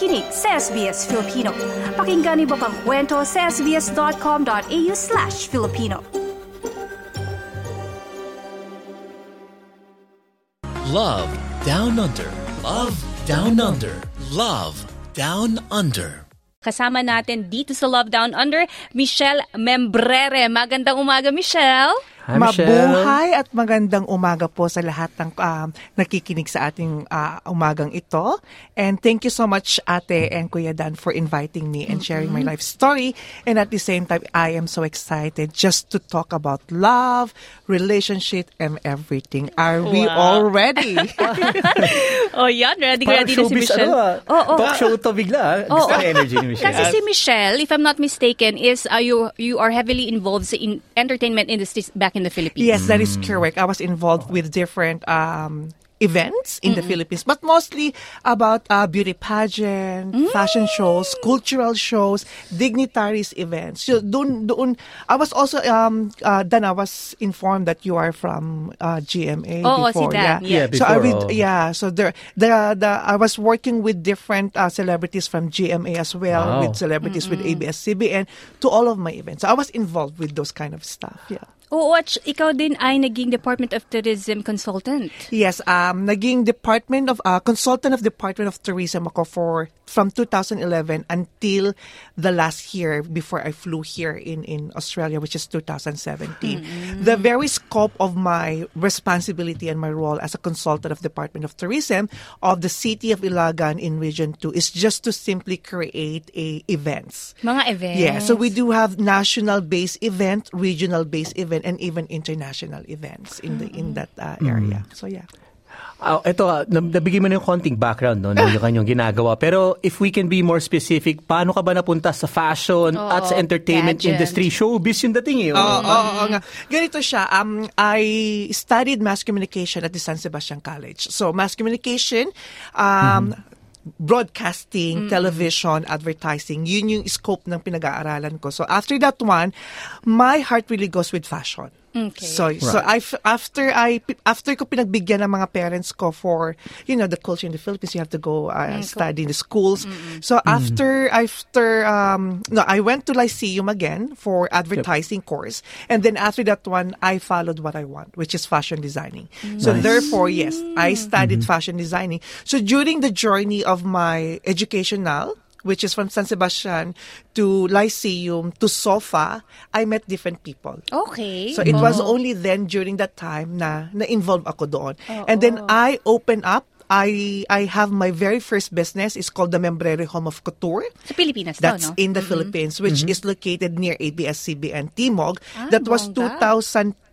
nakikinig sa SBS Filipino. Pakinggan niyo pang kwento sa sbs.com.au slash Filipino. Love Down Under. Love Down Under. Love Down Under. Kasama natin dito sa Love Down Under, Michelle Membrere. Magandang umaga, Michelle. Hi. Mabuhay at magandang umaga po sa lahat ng um, nakikinig sa ating uh, umagang ito. And thank you so much, Ate and Kuya Dan, for inviting me and sharing my life story. And at the same time, I am so excited just to talk about love, relationship, and everything. Are we all ready? oh, yan. Ready, Parang ready na si Michelle. ano ah. Oo, oo. Talk show to bigla ah. Gusto ko yung energy ni Michelle. Kasi si Michelle, if I'm not mistaken, is uh, you you are heavily involved in entertainment industries back in the Philippines. Yes, that is correct. I was involved with different um, events in the Philippines, but mostly about uh, beauty pageant, fashion shows, cultural shows, dignitaries events. So doon, doon, I was also um, uh, then I was informed that you are from uh, GMA Oo, si before. Dan, yeah, yeah. so I before, read, oh. yeah. So there, the, the I was working with different uh, celebrities from GMA as well, Wow. with celebrities with ABS-CBN to all of my events. So I was involved with those kind of stuff. Yeah. Oo, at ikaw din ay naging Department of Tourism consultant. Yes, um, naging Department of, uh, consultant of Department of Tourism ako for, from 2011 until the last year before I flew here in, in Australia, which is 2017. The very scope of my responsibility and my role as a consultant of Department of Tourism of the City of Ilagan in Region 2 is just to simply create a events. Mga events. Yeah, so we do have national-based event, regional-based event, and even international events in the in that uh, area. So yeah. Ah, ito, ah, nab- nabigay mo na yung konting background no, ng yung kanyang ginagawa. Pero if we can be more specific, paano ka ba napunta sa fashion at sa entertainment pageant. industry? Showbiz yung dating eh. Oo, oo, oo nga. Ganito siya. Um, I studied mass communication at the San Sebastian College. So, mass communication, um, broadcasting, television, advertising, yun yung scope ng pinag-aaralan ko. So, after that one, my heart really goes with fashion. Okay. So so I after I after ko pinagbigyan ng mga parents ko for you know the culture in the Philippines you have to go uh, study in the schools. So after after um no I went to Lyceum again for advertising course. And then after that one I followed what I want which is fashion designing. So therefore yes I studied fashion designing. So during the journey of my educational which is from San Sebastian to Lyceum to SOFA, I met different people. Okay. So it was only then during that time na na-involve ako doon. And then I open up I I have my very first business is called the Membrere Home of Couture. sa Pilipinas That's to, no? in the Philippines, which is located near ABS-CBN Timog. Ah, that was bongga.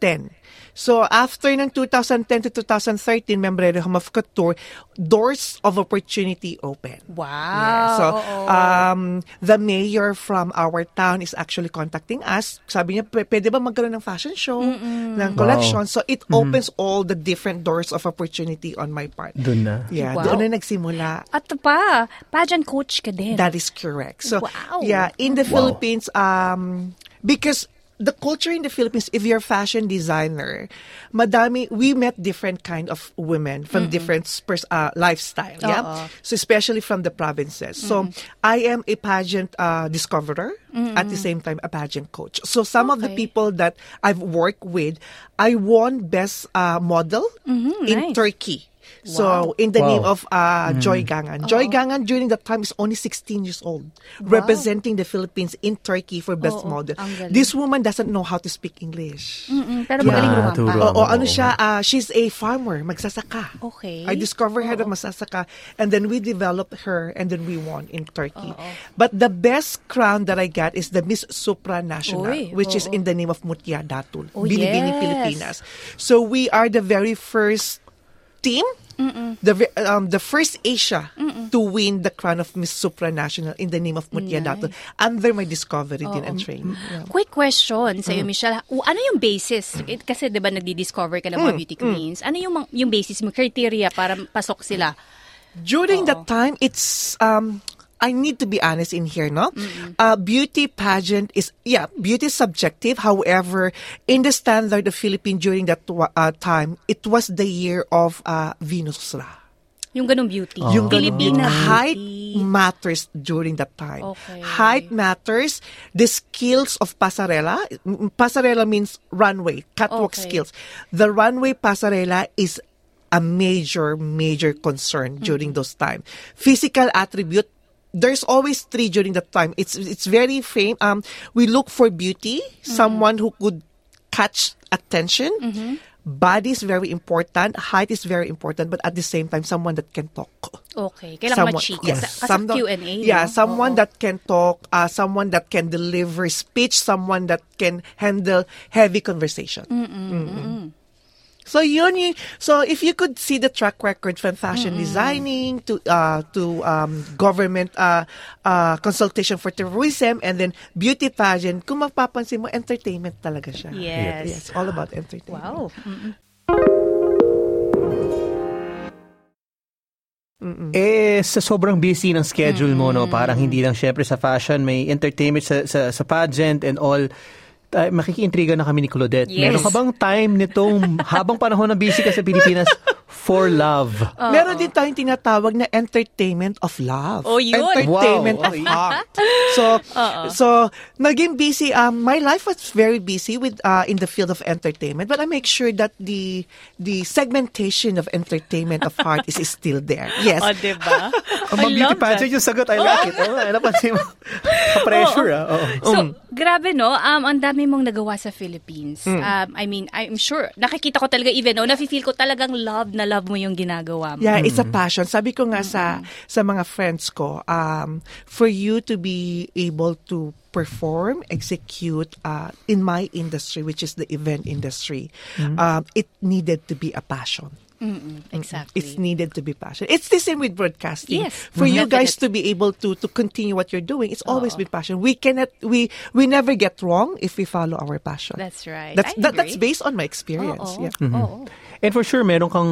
2010. So after ng 2010 to 2013, Membrere Home of Couture, doors of opportunity open. Wow. Yeah. So, um, the mayor from our town is actually contacting us. Sabi niya, "P- pwede ba magkaroon ng fashion show, ng collection? So, it opens all the different doors of opportunity on my part. Doon na. Yeah, Wow. doon na nagsimula. At pa, pageant coach ka din. That is correct. So, Wow. yeah, in the Philippines, um, because the culture in the Philippines, if you're a fashion designer, madami, we met different kind of women from different pers- uh, lifestyle. Yeah. So, especially from the provinces. So, I am a pageant uh, discoverer, at the same time, a pageant coach. So, some of the Okay. people that I've worked with, I won best uh, model in nice. Turkey. So, in the Wow. name of uh, Joy Gangan. Joy Gangan during that time is only 16 years old, representing the Philippines in Turkey for best Oo, model. galing. This woman doesn't know how to speak English. Mm, pero magaling Yeah, rumampa. Oo, ano siya, uh, she's a farmer, magsasaka. Okay. I discovered her na magsasaka and then we developed her and then we won in Turkey. But the best crown that I got is the Miss Supranational, Uy, which is oo. in the name of Mutia Datul, Oh, Binibining yes. Pilipinas. So we are the very first team, the um, the first Asia to win the crown of Miss Supranational in the name of Mutia Datul under my discovery din and training. Yeah. Quick question sa iyo, Michelle. O, ano yung basis? Eh, Kasi 'di ba nagdi-discover ka ng mga beauty queens. Ano yung yung basis mo criteria para pasok sila? During that time, it's um I need to be honest in here, no? Uh, beauty pageant is, yeah, beauty is subjective. However, in the standard of Philippine during that uh, time, it was the year of uh, Venus Ra. Yung ganong beauty. Yung ganun Filipina beauty. Height matters during that time. Okay. Height matters. The skills of pasarela. Pasarela means runway, catwalk Okay. skills. The runway pasarela is a major, major concern during Mm-hmm. those time. Physical attribute. There's always three during that time. It's it's very fame. Um, we look for beauty, Mm-hmm. someone who could catch attention. Mm-hmm. Body is very important. Height is very important, but at the same time, someone that can talk. Okay. Kailangan machika. yes, Kasi some- Q&A. Yeah, no? someone Oo. that can talk, uh, someone that can deliver speech, someone that can handle heavy conversation. Mm-mm. So yun yung, so if you could see the track record from fashion designing to uh, to um, government uh, uh, consultation for tourism and then beauty pageant, kung mapapansin mo, entertainment talaga siya. Yes. Yes, all about entertainment. Wow. Mm-mm. Eh, sa sobrang busy ng schedule mo, no, parang hindi lang syempre sa fashion, may entertainment sa, sa, sa pageant and all. Uh, makikiintriga na kami ni Claudette. Yes. Meron ka bang time nitong habang panahon na busy ka sa Pilipinas for love? Meron din tayong tinatawag na entertainment of love. Oh, yun. Entertainment Wow. of heart. So, so naging busy. Um, my life was very busy with uh, in the field of entertainment, but I make sure that the the segmentation of entertainment of heart is, is still there. Yes. Oh, diba? Ang mga beauty pageant yung sagot. I like it. Oh, napansin mo. pressure ah. Oo. So, grabe no, um, ang dami mong nagawa sa Philippines. Um, I mean, I'm sure, nakikita ko talaga even, no, nafe-feel ko talagang love na love mo yung ginagawa mo. Yeah, it's a passion. Sabi ko nga sa sa mga friends ko, um, for you to be able to perform, execute uh, in my industry, which is the event industry, um, it needed to be a passion. Mm-mm, exactly. It's needed to be passion. It's the same with broadcasting. Yes. For you Mhm. guys to be able to to continue what you're doing, it's always be passion. We cannot we we never get wrong if we follow our passion. That's right. That's I that, that's based on my experience. Oo. Yeah. Oo. And for sure, meron kang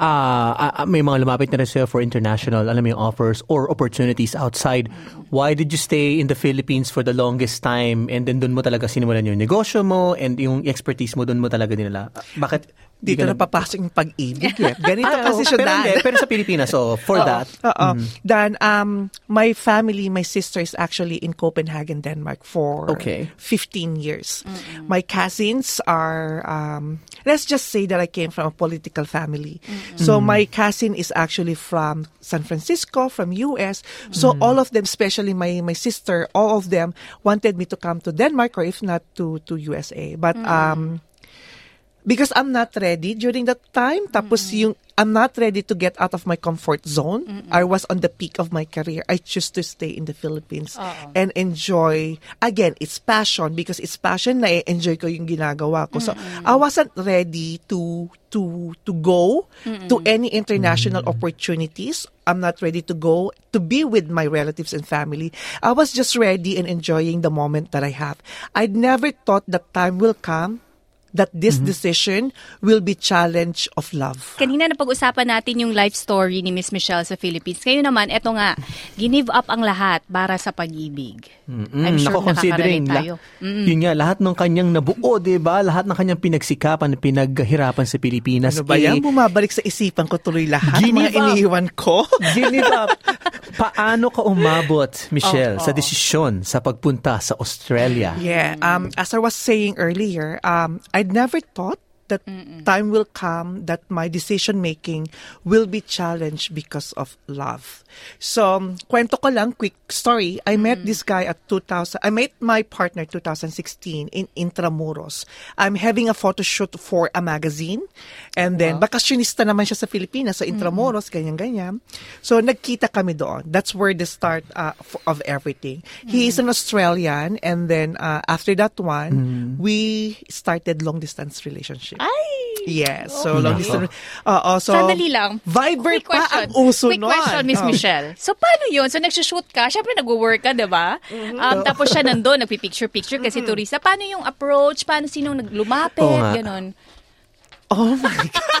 ah, may mga lumapit na rin sa'yo for international, alam mo yung offers or opportunities outside. Why did you stay in the Philippines for the longest time and then doon mo talaga sinimulan yung negosyo mo and yung expertise mo doon mo talaga? Ah, Bakit? Di Dito na papasok yung pag-ibig. eh. Ganito Ah, kasi siya pero, Dan. hindi, pero sa Pilipinas, so for that. Oo. Dan, um, my family, my sister is actually in Copenhagen, Denmark for Okay. 15 years. My cousins are, um, let's just say that I came from a political family. So my cousin is actually from San Francisco, from US. So all of them, especially my, my sister, all of them wanted me to come to Denmark or if not to, to USA. But, um, because I'm not ready during that time. Tapos yung I'm not ready to get out of my comfort zone. I was on the peak of my career. I choose to stay in the Philippines and enjoy. Again, it's passion because it's passion na enjoy ko yung ginagawa ko. So I wasn't ready to to to go to any international opportunities. I'm not ready to go to be with my relatives and family. I was just ready and enjoying the moment that I have. I'd never thought that time will come that this decision will be challenge of love. Kanina na pag-usapan natin yung life story ni Miss Michelle sa Philippines. Ngayon naman, eto nga, give up ang lahat para sa pag-ibig. I'm sure Nako, considering, tayo. la- yun nga, lahat ng kanyang nabuo, di ba? Lahat ng kanyang pinagsikapan, pinaghirapan sa Pilipinas. Ano ba eh, yan? Bumabalik sa isipan ko tuloy lahat. Give mga up. iniwan ko. Give up. Paano ka umabot, Michelle, sa desisyon sa pagpunta sa Australia? Yeah. Um, as I was saying earlier, um, I'd never thought that time will come that my decision making will be challenged because of love. So, kwento ko lang, quick story. I met this guy at 2000. I met my partner 2016 in Intramuros. I'm having a photo shoot for a magazine. And then, bakasyonista naman siya sa Pilipinas, sa Intramuros, ganyan-ganyan. So, nagkita kami doon. That's where the start uh, of everything. He is an Australian. And then, uh, after that one, we started long-distance relationship. Ay! Yes. So, long distance. Oo, so, Sandali lang. Viber Quick pa question. ang uso Quick nun. question, Miss Oh. Michelle. So, paano yun? So, nagsushoot ka. Siyempre, nagwo-work ka, di ba? Mm-hmm. Um, tapos siya nandun, nagpipicture-picture kasi turista. Paano yung approach? Paano sinong naglumapit? Oo nga. Ganon. Oh my God.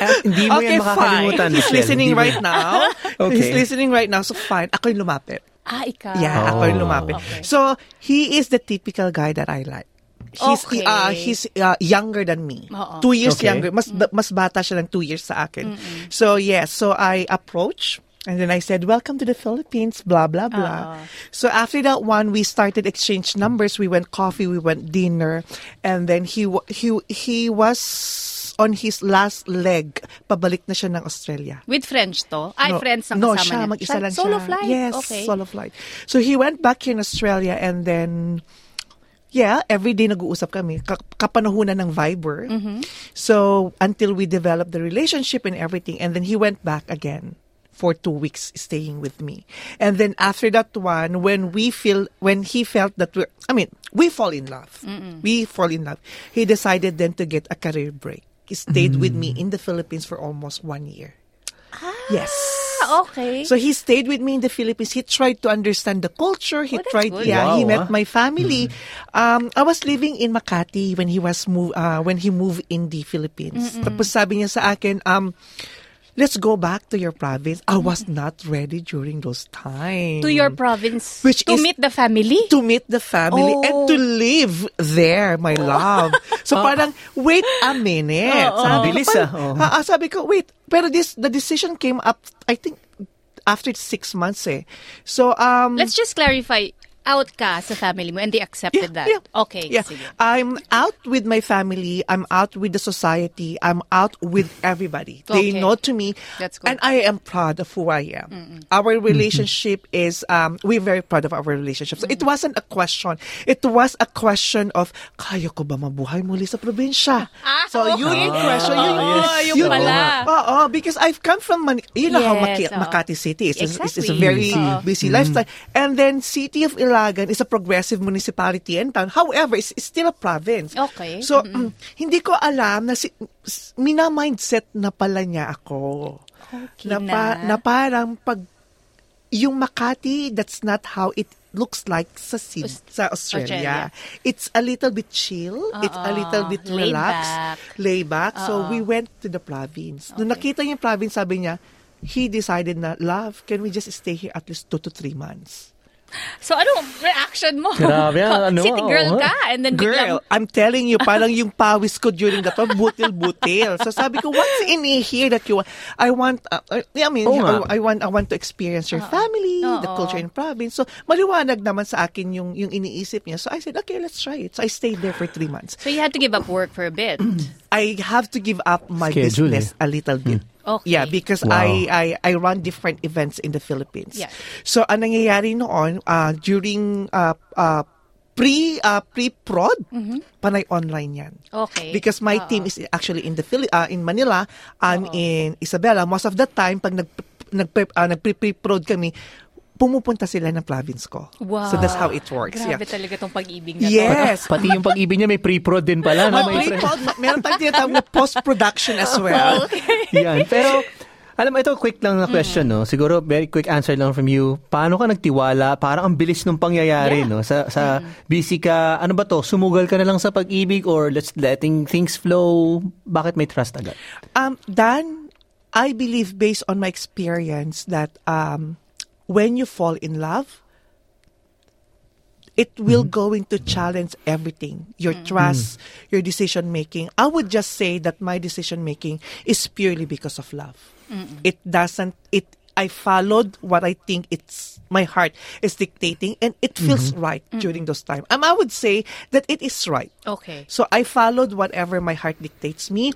Eh, hindi mo okay, yan makakalimutan, fine. He's Michelle. listening Hindi mo- right now. Okay. He's listening right now. So, fine. Ako yung lumapit. Ah, ikaw. Yeah, ako yung Oh. lumapit. Okay. So, he is the typical guy that I like. He's Okay. uh, he's uh, younger than me. Oo. Two years Okay. younger. Mas ba- mas bata siya ng two years sa akin. So yes, so I approach and then I said, "Welcome to the Philippines." Blah blah blah. So after that one, we started exchange numbers. We went coffee, we went dinner, and then he he he was on his last leg. Pabalik na siya ng Australia. With French to? Ay, No, friends ang no, kasama siya, niya. mag-isa lang Solo siya. flight? Yes, okay. solo flight. So he went back here in Australia and then, yeah, every day nag-uusap kami. Ka- kapanahunan ng Viber. Mm-hmm. So until we developed the relationship and everything. And then he went back again for two weeks staying with me. And then after that one, when we feel, when he felt that we're, I mean, we fall in love. We fall in love. He decided then to get a career break. He stayed with me in the Philippines for almost one year. Yes. Ah, okay. So he stayed with me in the Philippines. He tried to understand the culture. He Oh, tried, good. yeah. he Wow, met my family. Um, I was living in Makati when he was move, uh, when he moved in the Philippines. Tapos sabi niya sa akin, um, let's go back to your province. I was not ready during those times. to your province Which to is- meet the family? to meet the family Oh. and to live there, my love. So parang, wait a minute. Oo. Sabi ko, Bilis, ah. Ah, sabi ko, wait, pero this, the decision came up, I think, after six months eh. So, um, Let's just clarify. Out ka sa family mo and they accepted that. Okay, Yeah. sige. I'm out with my family. I'm out with the society. I'm out with everybody. They know to me. That's good. And I am proud of who I am. Our relationship is, um, we're very proud of our relationship. So it wasn't a question. It was a question of, kaya ko ba mabuhay muli sa probinsya? Ah, so yun yung okay. question. Yun, Oo, yun, yung pala. Oo, because I've come from, Mani- you know how Maki- oo. Makati City is. It's, it's a Exactly. very Oo. busy lifestyle. And then City of Ilagan is a progressive municipality and town. However, it's, it's still a province. Okay. So, mm, hindi ko alam na si, mina-mindset na pala niya ako. Okay na, na. pa- na parang pag yung Makati, that's not how it looks like sa Sid, sa Australia. Australia. It's a little bit chill. It's a little bit Laid relaxed. Lay back. So we went to the province. Nung nakita niya yung province, sabi niya, he decided na, love, can we just stay here at least two to three months? So ano reaction mo? Grabe, ano, City girl oo. ka and then Girl, biglang, I'm telling you, parang yung pawis ko during that time, butil-butil. So sabi ko, what's in here that you want? I want, uh, uh, I mean, nga. I, I want I want to experience your family, the Oo. culture in province. So maliwanag naman sa akin yung, yung iniisip niya. So I said, okay, let's try it. So I stayed there for three months. so you had to give up work for a bit. I have to give up my Schedule, business a little bit. Okay. Yeah, because Wow. I, I I run different events in the Philippines. Yeah. So ang nangyayari noon uh, during uh, uh, pre uh, pre-prod, panay online 'yan. Okay. Because my Oo. team is actually in the Philip uh, in Manila, I'm in Isabela. Most of the time pag nag nag uh, nagpre-prod kami, pumupunta sila ng province ko. Wow. So that's how it works. Grabe yeah. talaga tong pag-ibig na to. Yes. Pati yung pag-ibig niya may pre-prod din pala. No? May May pre- pre-prod, meron tayong tinatawag na post-production as well. Yan. Pero, alam mo, ito quick lang na question, no? Siguro, very quick answer lang from you. Paano ka nagtiwala? Parang ang bilis nung pangyayari, Yeah. no? Sa, sa busy ka, ano ba to? Sumugal ka na lang sa pag-ibig or let's letting things flow? Bakit may trust agad? Um, Dan, I believe based on my experience that um, when you fall in love, it will going to challenge everything. Your trust your decision making. I would just say that my decision making is purely because of love. It doesn't it i followed what i think it's my heart is dictating and it feels right during those times um, i would say that it is right. Okay. so I followed whatever my heart dictates me.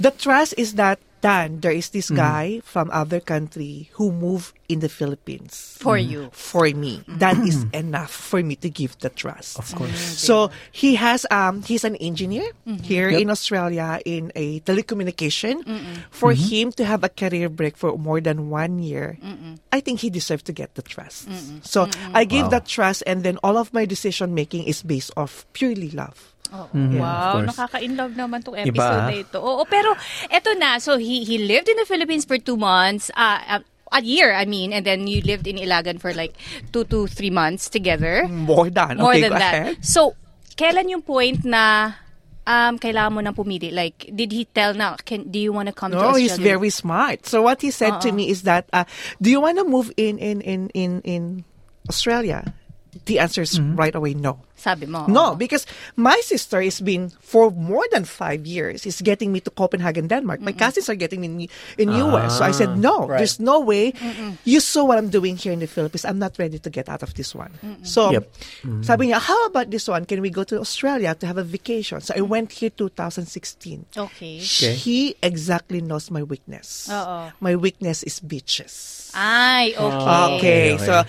The trust is that Dan, there is this mm-hmm. guy from other country who moved in the Philippines For you. Mm-hmm. for me. That is mm-hmm. enough for me to give the trust. Of course. So he has um he's an engineer here in Australia in a telecommunication. For him to have a career break for more than one year, I think he deserves to get the trust. So I gave Wow. that trust and then all of my decision making is based off purely love. Mhm, Wow, of course. nakaka-inlove naman tong Iba, episode ah. na ito. Oo, pero eto na. So, he he lived in the Philippines for two months. Uh, a year, I mean. And then you lived in Ilagan for like two to three months together. More than. More okay, than go that. ahead. So, kailan yung point na um, kailangan mo nang pumili? Like, did he tell na, can, do you want to come to No, Australia? he's very smart. So what he said to me is that, uh, do you want to move in in in in in Australia? The answer is right away no. Sabi mo. No, oh. because my sister has been for more than five years is getting me to Copenhagen, Denmark. My cousins are getting me in, in US. So I ah, said, no, right. there's no way. You saw what I'm doing here in the Philippines. I'm not ready to get out of this one. So Yep. Mm-hmm. sabi niya, how about this one? Can we go to Australia to have a vacation? So I went here 2016. Okay. He exactly knows my weakness. Oo. My weakness is beaches. Ay, okay. Okay, Okay, so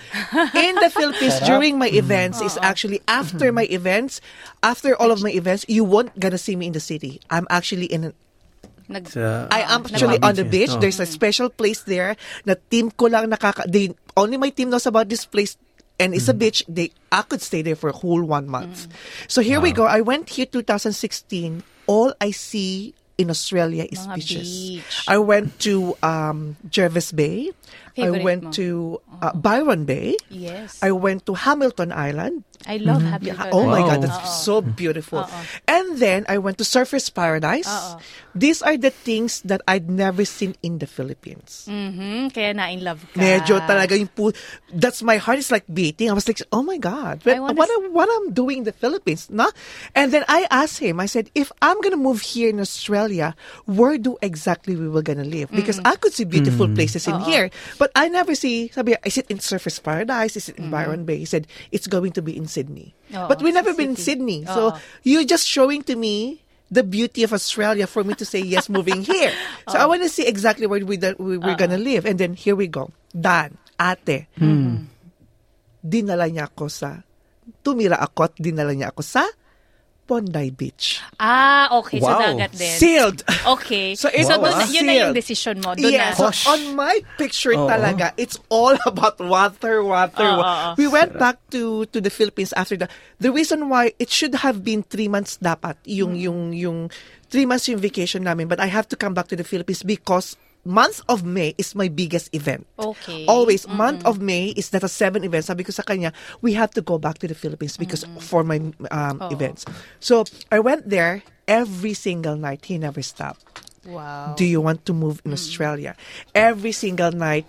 in the Philippines during my mm-hmm. events is actually after my events, after all of my events, you won't gonna see me in the city. I'm actually in. An, Nag- Sa- I am actually on the beach. Oh. There's a special place there. Na team ko lang nakaka. They only my team knows about this place. And it's a beach. They I could stay there for a whole one month. So here we go. I went here 2016. All I see in Australia is Mga beaches. beach. I went to um, Jervis Bay. I went mo? to uh, Byron Bay. Yes. I went to Hamilton Island. I love Yeah, Hamilton. oh my Wow. God, that's so beautiful. And then I went to Surfers Paradise. These are the things that I'd never seen in the Philippines. Mhm, Kaya na-in love ka. Medyo talaga yung pool. That's my heart is like beating. I was like, oh my God, I what, wanna what, s- I'm- what I'm doing in the Philippines, no? And then I asked him, I said, if I'm gonna move here in Australia, where do exactly we were gonna live? Because I could see beautiful places in here, but I never see, sabi, is it in Surfers Paradise? Is it in Byron Bay? He said, it's going to be in Sydney. Oo, but we never been in. Sydney. So Oo. you're just showing to me the beauty of Australia for me to say yes moving here. So I want to see exactly where we, we, we're gonna live. And then here we go. Dan, ate, dinala niya ako sa, tumira ako at dinala niya ako sa Bondi Beach. Ah, okay. So, Wow. dagat din. Sealed! Okay. So, it so was dun- yun na yung decision mo. Doon Yeah, na. so on my picture Oo. talaga, it's all about water, water. Oo, wa- oo. We went back to to the Philippines after that. The reason why it should have been three months dapat yung Mm. yung yung three months yung vacation namin, but I have to come back to the Philippines because month of May is my biggest event. Okay. Always month of May is that a seven events. Sabi ko sa kanya, we have to go back to the Philippines because for my um, events. So I went there every single night. He never stopped. Wow. Do you want to move in Australia? Every single night,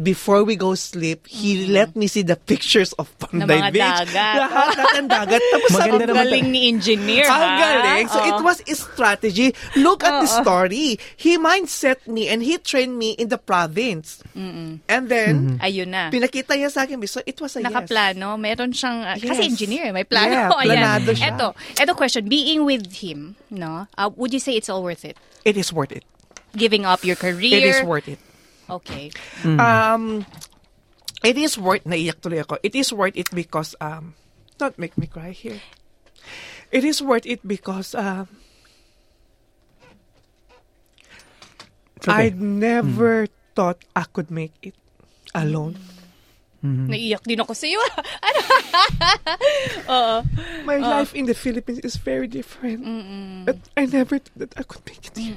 before we go sleep, he let me see the pictures of Panday Beach. dagat. Lahat ng dagat. Tapos Maganda naman Galing ni engineer, ang ha? galing. So it Oo. was a strategy. Look at the story. He mindset me and he trained me in the province. And then, Ayun na. pinakita niya sa akin. So it was a yes. Nakaplano. Meron siyang, uh, kasi Yes. engineer, may plano. Yeah, Ayan. planado siya. Eto, eto question. Being with him, no, uh, would you say it's all worth it? It is worth it. Giving up your career? It is worth it. Okay. Um, it is worth, naiyak tuloy ako. It is worth it because, um, don't make me cry here. It is worth it because, um, okay. I never thought I could make it alone. Naiyak din ako sa iyo. ano? Oo. My life in the Philippines is very different. But I never thought that I could make it here.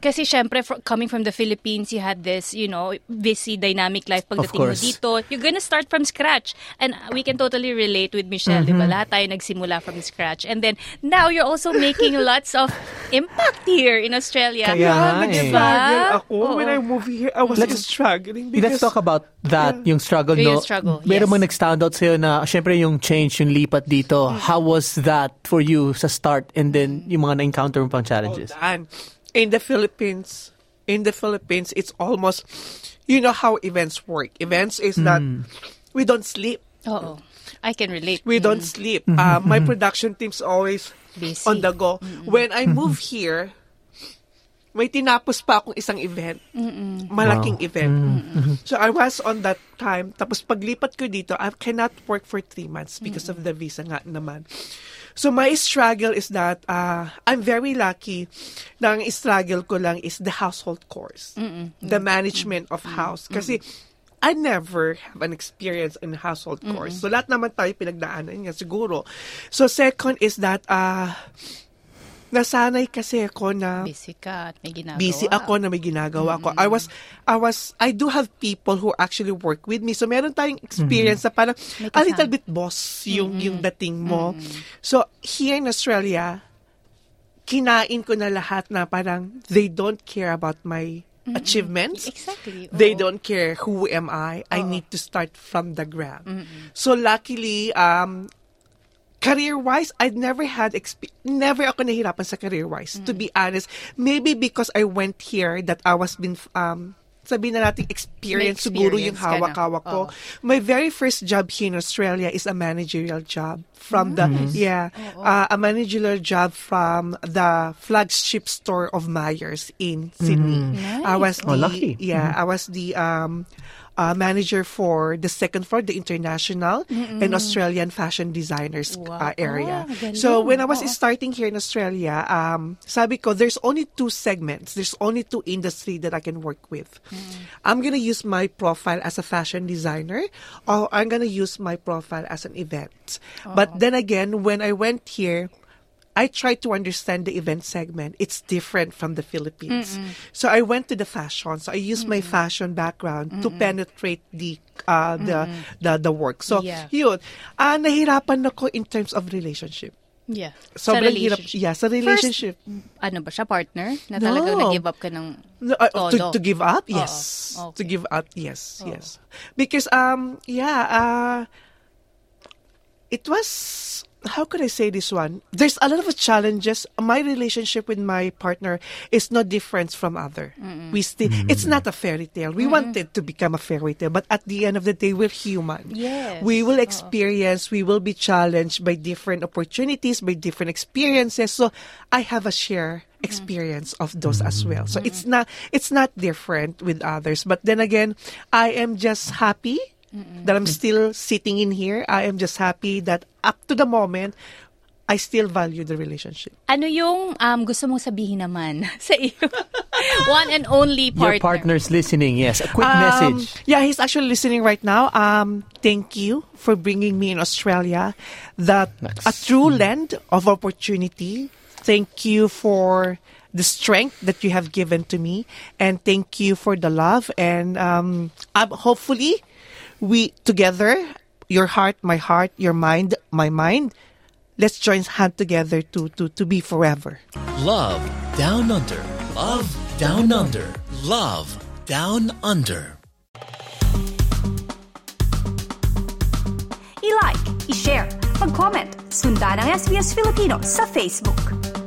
Kasi syempre, fr- coming from the Philippines, you had this, you know, busy, dynamic life pagdating mo course. dito. You're gonna start from scratch. And we can totally relate with Michelle, di ba? Mm-hmm. Lahat tayo nagsimula from scratch. And then, now you're also making lots of impact here in Australia. Kaya Yeah, nga eh. nag-struggle ako. Oo. When I moved here, I was Let's- just struggling Let's because talk about that, yung struggle, Yung no? struggle, Meron yes. bang nag-stand out sa'yo na, syempre yung change, yung lipat dito, how was that for you sa start and then yung mga na-encounter mo pang challenges? And in the Philippines, in the Philippines, it's almost, you know how events work. Events is that we don't sleep. Oo. I can relate. We don't sleep. Uh, my production team's always Busy. on the go. When I move here, may tinapos pa akong isang event. Malaking event. So I was on that time. Tapos paglipat ko dito, I cannot work for three months because of the visa nga naman. So my struggle is that uh, I'm very lucky na ang struggle ko lang is the household chores. The management of house. Kasi I never have an experience in household chores. So lahat naman tayo pinagdaanan niya siguro. So second is that uh, nasanay kasi ako na Busy ka at may ginagawa. busy ako na may ginagawa ko. I was, I was, I do have people who actually work with me. So meron tayong experience na parang a little bit boss yung, yung dating mo. So here in Australia, kinain ko na lahat na parang they don't care about my achievements. Exactly. They oo. don't care who am I. I need to start from the ground. So luckily, um, career-wise, I'd never had exp- never ako nahirapan sa career-wise. To be honest, maybe because I went here that I was been um sabihin na natin experience, May siguro yung experience hawak-hawak ko. Oo. My very first job here in Australia is a managerial job from the Mm-hmm. yeah, uh, a managerial job from the flagship store of Myers in Sydney. I was Oh, the lucky. yeah, I was the um uh, manager for the second floor, the international and Australian fashion designers uh, area. Oh, so when I was starting here in Australia, um, sabi ko, there's only two segments. There's only two industry that I can work with. I'm gonna use my profile as a fashion designer, or I'm gonna use my profile as an event. But then again, when I went here, I tried to understand the event segment. It's different from the Philippines. So I went to the fashion. So I used my fashion background to penetrate the uh, the, the the work. So Yeah. yun. Ah nahirapan ako in terms of relationship. Yeah. Sobrang sa hirap. relationship. Yeah, sa relationship. Ano ba siya, partner? Na No. talagang nag-give up ka ng No, uh, to, todo? to give up, yes. Okay. To give up, yes, yes. Because um, yeah, uh, it was. How could I say this one? There's a lot of challenges. My relationship with my partner is no different from other. We still. Mm-hmm. It's not a fairy tale. We want it to become a fairy tale, but at the end of the day, we're human. Yes. We will experience. We will be challenged by different opportunities, by different experiences. So I have a share experience of those as well. So it's not it's not different with others. But then again, I am just happy that I'm still sitting in here. I am just happy that up to the moment I still value the relationship. Ano yung um, gusto mong sabihin naman sa iyo? One and only partner. Your partner's listening, yes. A quick Um, message. Yeah, he's actually listening right now. Um, thank you for bringing me in Australia. That That's- a true land of opportunity. Thank you for the strength that you have given to me, and thank you for the love. And um, um, hopefully, we together, your heart, my heart, your mind, my mind. Let's join hand together to to to be forever. Love Down Under. Love Down Under. Love Down Under. I-like, i-share, mag-comment, sundan ang SBS Filipino sa Facebook.